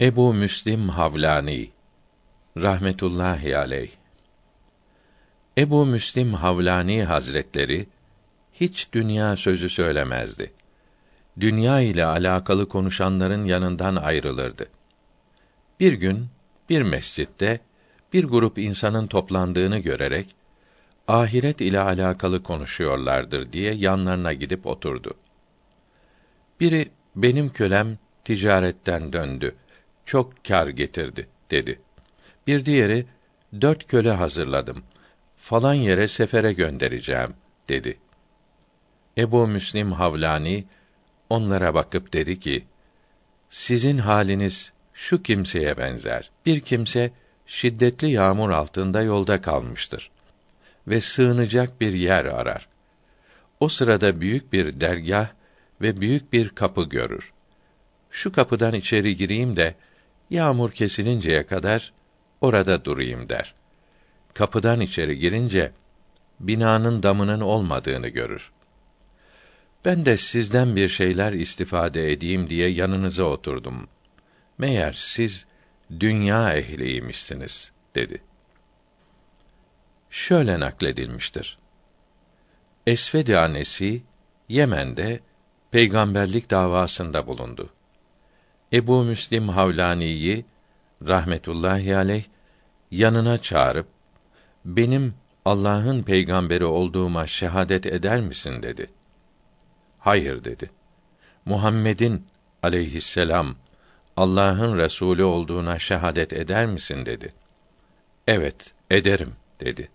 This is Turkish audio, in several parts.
Ebu Müslim Havlani rahmetullahi aleyh Ebu Müslim Havlani Hazretleri hiç dünya sözü söylemezdi. Dünya ile alakalı konuşanların yanından ayrılırdı. Bir gün bir mescitte bir grup insanın toplandığını görerek ahiret ile alakalı konuşuyorlardır diye yanlarına gidip oturdu. Biri benim kölem ticaretten döndü. Çok kar getirdi dedi. Bir diğeri dört köle hazırladım. Falan yere sefere göndereceğim dedi. Ebu Müslim Havlani onlara bakıp dedi ki: Sizin haliniz şu kimseye benzer. Bir kimse şiddetli yağmur altında yolda kalmıştır ve sığınacak bir yer arar. O sırada büyük bir dergah ve büyük bir kapı görür. Şu kapıdan içeri gireyim de yağmur kesilinceye kadar orada durayım der. Kapıdan içeri girince binanın damının olmadığını görür. Ben de sizden bir şeyler istifade edeyim diye yanınıza oturdum. Meğer siz dünya ehliymişsiniz dedi. Şöyle nakledilmiştir. Esved annesi Yemen'de peygamberlik davasında bulundu. Ebu Müslim Havlani'yi rahmetullahi aleyh yanına çağırıp benim Allah'ın peygamberi olduğuma şehadet eder misin dedi. Hayır dedi. Muhammed'in aleyhisselam Allah'ın Resulü olduğuna şehadet eder misin dedi. Evet, ederim dedi.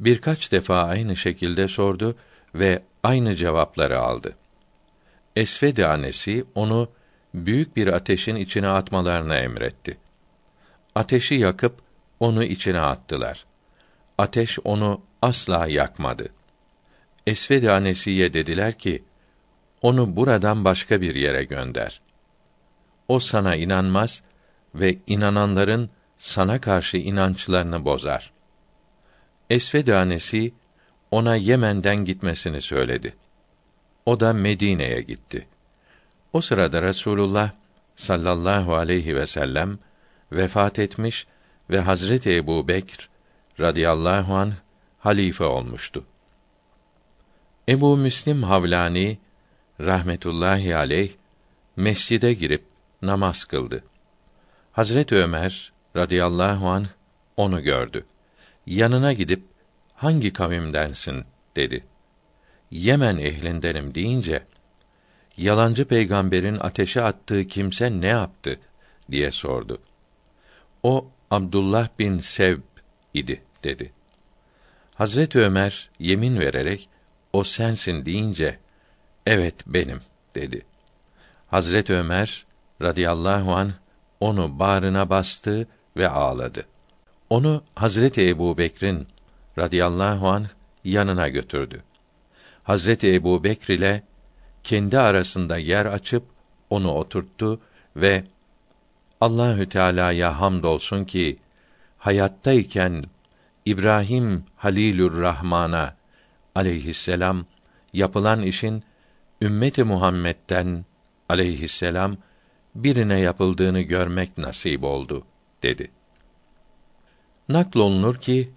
Birkaç defa aynı şekilde sordu ve aynı cevapları aldı. Esved annesi onu büyük bir ateşin içine atmalarına emretti. Ateşi yakıp onu içine attılar. Ateş onu asla yakmadı. Esved annesiye dediler ki, onu buradan başka bir yere gönder. O sana inanmaz ve inananların sana karşı inançlarını bozar. Esved annesi ona Yemen'den gitmesini söyledi. O da Medine'ye gitti. O sırada Resulullah sallallahu aleyhi ve sellem vefat etmiş ve Hazreti Ebu Bekr radıyallahu an halife olmuştu. Ebu Müslim Havlani rahmetullahi aleyh mescide girip namaz kıldı. Hazret Ömer radıyallahu an onu gördü. Yanına gidip hangi kavimdensin dedi. Yemen ehlindenim deyince yalancı peygamberin ateşe attığı kimse ne yaptı diye sordu. O Abdullah bin Sevb idi dedi. Hazret Ömer yemin vererek o sensin deyince evet benim dedi. Hazret Ömer radıyallahu an onu bağrına bastı ve ağladı. Onu Hazreti Ebu Bekr'in radıyallahu an yanına götürdü. Hazreti Ebu Bekr ile kendi arasında yer açıp onu oturttu ve Allahü Teala'ya hamdolsun ki hayattayken İbrahim Halilur Rahman'a aleyhisselam yapılan işin ümmeti Muhammed'den aleyhisselam birine yapıldığını görmek nasip oldu dedi. Naklolunur ki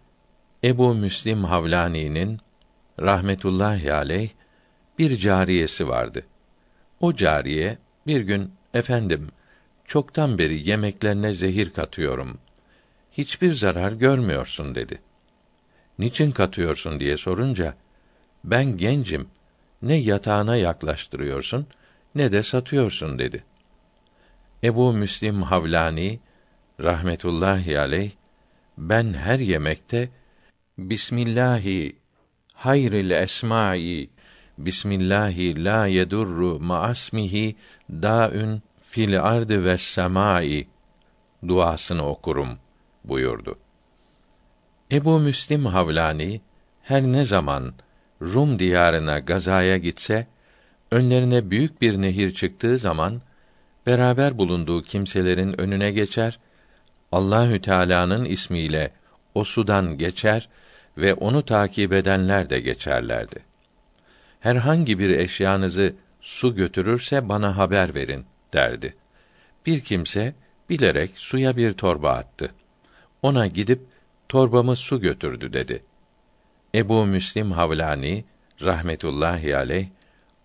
Ebu Müslim Havlani'nin rahmetullahi aleyh bir cariyesi vardı. O cariye bir gün efendim çoktan beri yemeklerine zehir katıyorum. Hiçbir zarar görmüyorsun dedi. Niçin katıyorsun diye sorunca ben gencim. Ne yatağına yaklaştırıyorsun ne de satıyorsun dedi. Ebu Müslim Havlani rahmetullahi aleyh ben her yemekte Bismillahi hayril esmai Bismillahi la yedurru maasmihi daün fil ardı ve semai duasını okurum buyurdu. Ebu Müslim Havlani her ne zaman Rum diyarına gazaya gitse önlerine büyük bir nehir çıktığı zaman beraber bulunduğu kimselerin önüne geçer, Allahü Teala'nın ismiyle o sudan geçer ve onu takip edenler de geçerlerdi. Herhangi bir eşyanızı su götürürse bana haber verin derdi. Bir kimse bilerek suya bir torba attı. Ona gidip torbamı su götürdü dedi. Ebu Müslim Havlani rahmetullahi aleyh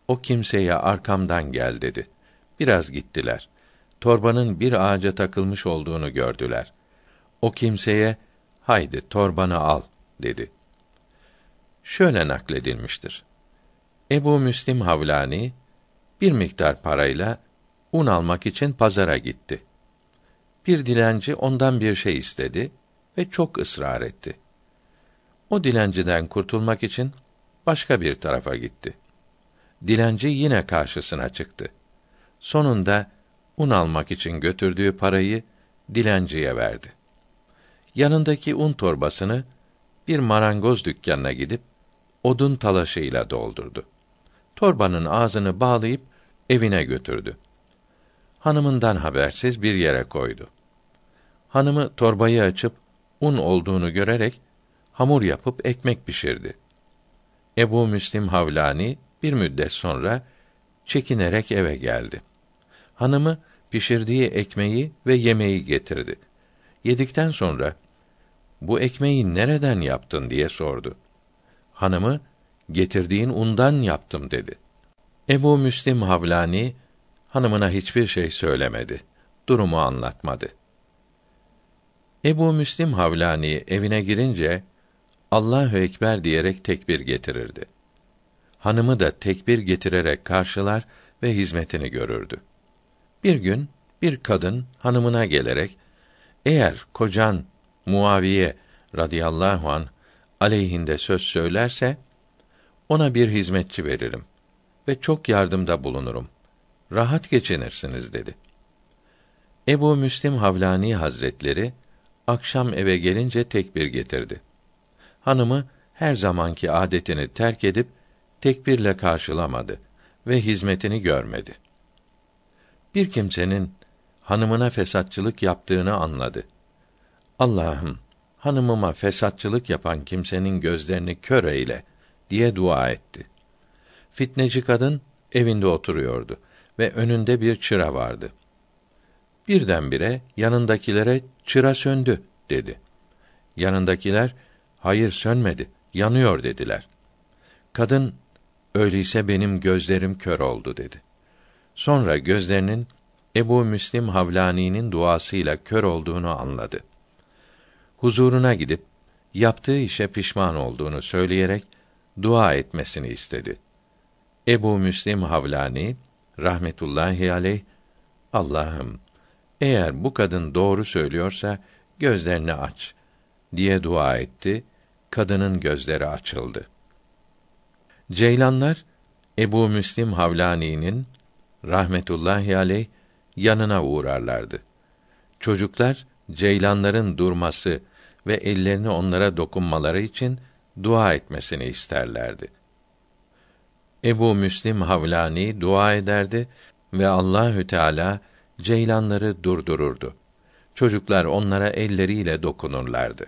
o kimseye arkamdan gel dedi. Biraz gittiler. Torbanın bir ağaca takılmış olduğunu gördüler. O kimseye haydi torbanı al dedi. Şöyle nakledilmiştir. Ebu Müslim Havlani bir miktar parayla un almak için pazara gitti. Bir dilenci ondan bir şey istedi ve çok ısrar etti. O dilenciden kurtulmak için başka bir tarafa gitti. Dilenci yine karşısına çıktı. Sonunda un almak için götürdüğü parayı dilenciye verdi. Yanındaki un torbasını bir marangoz dükkanına gidip odun talaşıyla doldurdu. Torbanın ağzını bağlayıp evine götürdü. Hanımından habersiz bir yere koydu. Hanımı torbayı açıp un olduğunu görerek hamur yapıp ekmek pişirdi. Ebu Müslim Havlani bir müddet sonra çekinerek eve geldi. Hanımı pişirdiği ekmeği ve yemeği getirdi. Yedikten sonra bu ekmeği nereden yaptın diye sordu. Hanımı getirdiğin undan yaptım dedi. Ebu Müslim Havlani hanımına hiçbir şey söylemedi. Durumu anlatmadı. Ebu Müslim Havlani evine girince Allahu ekber diyerek tekbir getirirdi. Hanımı da tekbir getirerek karşılar ve hizmetini görürdü. Bir gün bir kadın hanımına gelerek eğer kocan Muaviye radıyallahu an aleyhinde söz söylerse ona bir hizmetçi veririm ve çok yardımda bulunurum. Rahat geçinirsiniz dedi. Ebu Müslim Havlani Hazretleri akşam eve gelince tekbir getirdi. Hanımı her zamanki adetini terk edip tekbirle karşılamadı ve hizmetini görmedi. Bir kimsenin hanımına fesatçılık yaptığını anladı. Allah'ım hanımıma fesatçılık yapan kimsenin gözlerini kör eyle diye dua etti. Fitneci kadın evinde oturuyordu ve önünde bir çıra vardı. Birdenbire yanındakilere çıra söndü dedi. Yanındakiler hayır sönmedi, yanıyor dediler. Kadın öyleyse benim gözlerim kör oldu dedi. Sonra gözlerinin Ebu Müslim Havlani'nin duasıyla kör olduğunu anladı. Huzuruna gidip yaptığı işe pişman olduğunu söyleyerek dua etmesini istedi. Ebu Müslim Havlani rahmetullahi aleyh Allah'ım eğer bu kadın doğru söylüyorsa gözlerini aç diye dua etti. Kadının gözleri açıldı. Ceylanlar Ebu Müslim Havlani'nin rahmetullahi aleyh yanına uğrarlardı. Çocuklar ceylanların durması ve ellerini onlara dokunmaları için dua etmesini isterlerdi. Ebu Müslim Havlani dua ederdi ve Allahü Teala ceylanları durdururdu. Çocuklar onlara elleriyle dokunurlardı.